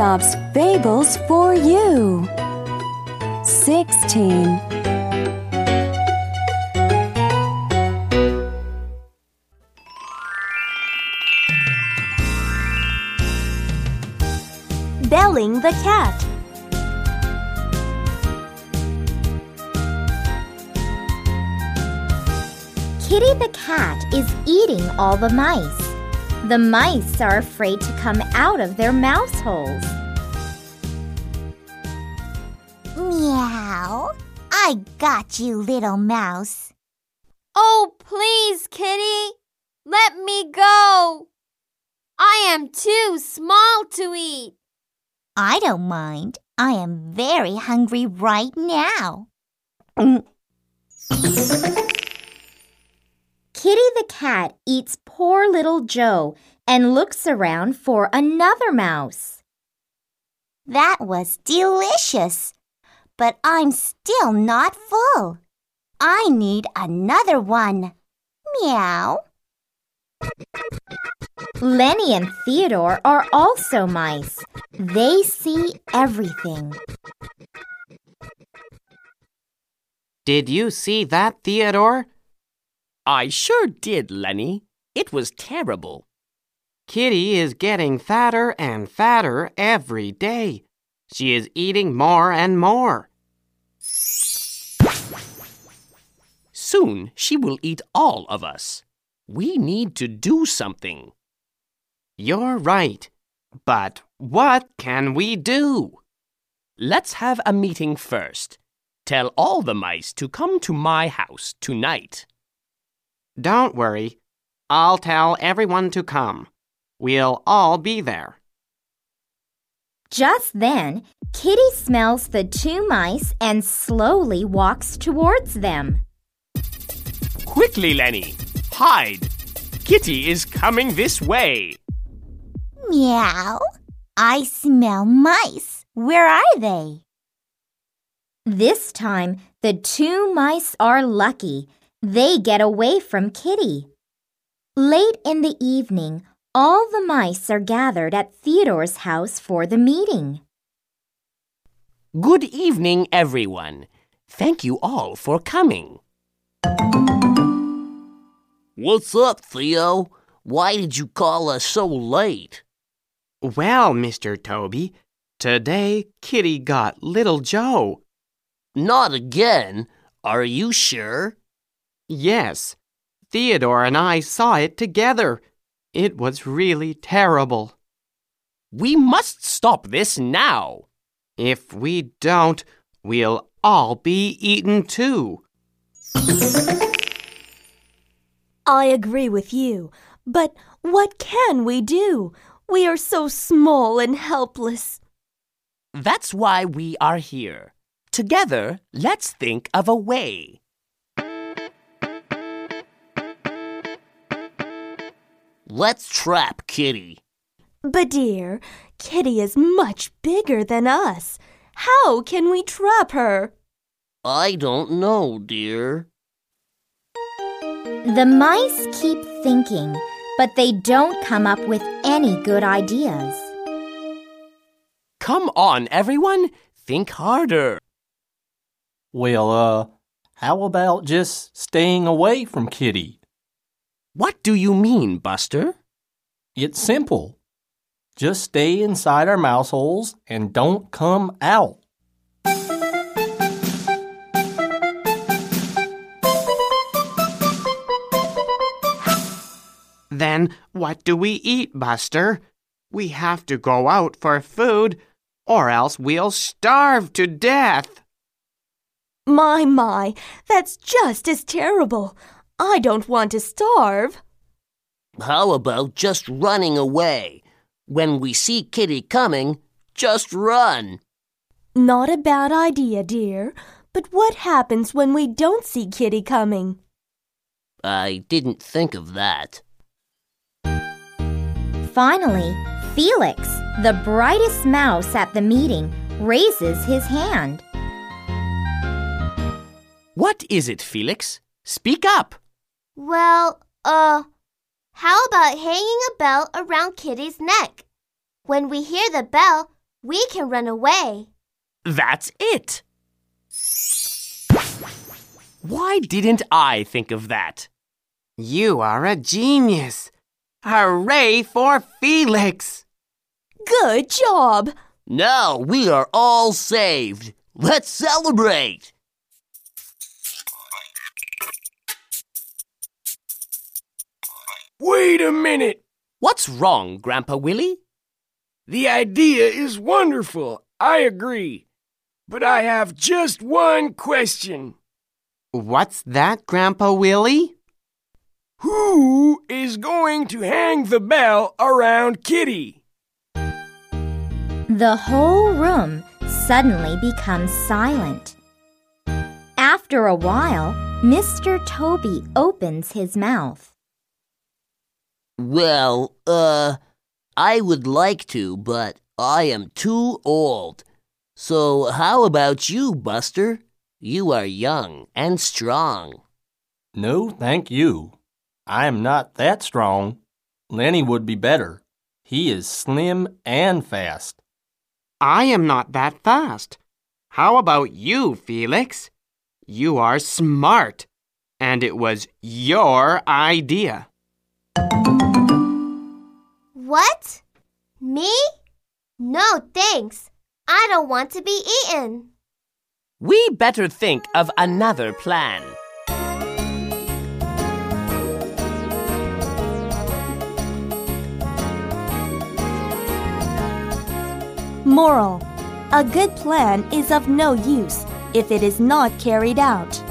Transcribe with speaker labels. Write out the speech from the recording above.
Speaker 1: Aesop's Fables for you. 16.
Speaker 2: Belling the cat.
Speaker 3: Kitty the cat is eating all the mice. The mice are afraid to come out of their mouse holes.
Speaker 4: I got you, little mouse.
Speaker 5: Oh, please, Kitty. Let me go. I am too small to eat.
Speaker 4: I don't mind. I am very hungry right now. Mm.
Speaker 3: Kitty the cat eats poor little Joe and looks around for another mouse.
Speaker 4: That was delicious. But I'm still not full. I need another one. Meow.
Speaker 3: Lenny and Theodore are also mice. They see everything.
Speaker 6: Did you see that, Theodore?
Speaker 7: I sure did, Lenny. It was terrible.
Speaker 6: Kitty is getting fatter and fatter every day. She is eating more and more.
Speaker 7: Soon she will eat all of us. We need to do something.
Speaker 6: You're right. But what can we do?
Speaker 7: Let's have a meeting first. Tell all the mice to come to my house tonight.
Speaker 6: Don't worry. I'll tell everyone to come. We'll all be there.
Speaker 3: Just then, Kitty smells the two mice and slowly walks towards them.
Speaker 7: Quickly, Lenny! Hide! Kitty is coming this way!
Speaker 4: Meow. I smell mice. Where are they?
Speaker 3: This time, the two mice are lucky. They get away from Kitty. Late in the evening, all the mice are gathered at Theodore's house for the meeting.
Speaker 7: Good evening, everyone. Thank you all for coming.
Speaker 8: What's up, Theo? Why did you call us so late?
Speaker 6: Well, Mr. Toby, today Kitty got little Joe.
Speaker 8: Not again. Are you sure?
Speaker 6: Yes. Theodore and I saw it together. It was really terrible.
Speaker 7: We must stop this now.
Speaker 6: If we don't, we'll all be eaten too.
Speaker 2: I agree with you. But what can we do? We are so small and helpless.
Speaker 7: That's why we are here. Together, let's think of a way.
Speaker 8: Let's trap Kitty.
Speaker 2: But, dear, Kitty is much bigger than us. How can we trap her?
Speaker 8: I don't know, dear.
Speaker 3: The mice keep thinking, but they don't come up with any good ideas.
Speaker 7: Come on, everyone. Think harder.
Speaker 9: Well, uh, how about just staying away from Kitty?
Speaker 7: What do you mean, Buster?
Speaker 9: It's simple. Just stay inside our mouse holes and don't come out.
Speaker 6: Then what do we eat, Buster? We have to go out for food, or else we'll starve to death.
Speaker 2: My, my, that's just as terrible. I don't want to starve.
Speaker 8: How about just running away? When we see Kitty coming, just run.
Speaker 2: Not a bad idea, dear. But what happens when we don't see Kitty coming?
Speaker 8: I didn't think of that.
Speaker 3: Finally, Felix, the brightest mouse at the meeting, raises his hand.
Speaker 7: What is it, Felix? Speak up.
Speaker 5: Well, uh, how about hanging a bell around Kitty's neck? When we hear the bell, We can run away.
Speaker 7: That's it. Why didn't I think of that?
Speaker 6: You are a genius. Hooray for Felix!
Speaker 2: Good job!
Speaker 8: Now we are all saved. Let's celebrate.
Speaker 10: Wait a minute.
Speaker 7: What's wrong, Grandpa Willie?
Speaker 10: The idea is wonderful. I agree. But I have just one question.
Speaker 6: What's that, Grandpa Willie?
Speaker 10: Who is going to hang the bell around Kitty?
Speaker 3: The whole room suddenly becomes silent. After a while, Mr. Toby opens his mouth.
Speaker 8: Well, uh, I would like to, but I am too old. So how about you, Buster? You are young and strong.
Speaker 9: No, thank you. I am not that strong. Lenny would be better. He is slim and fast.
Speaker 6: I am not that fast. How about you, Felix? You are smart, and it was your idea.
Speaker 5: What? Me? No, thanks. I don't want to be eaten.
Speaker 7: We better think of another plan.
Speaker 2: Moral A good plan is of no use if it is not carried out.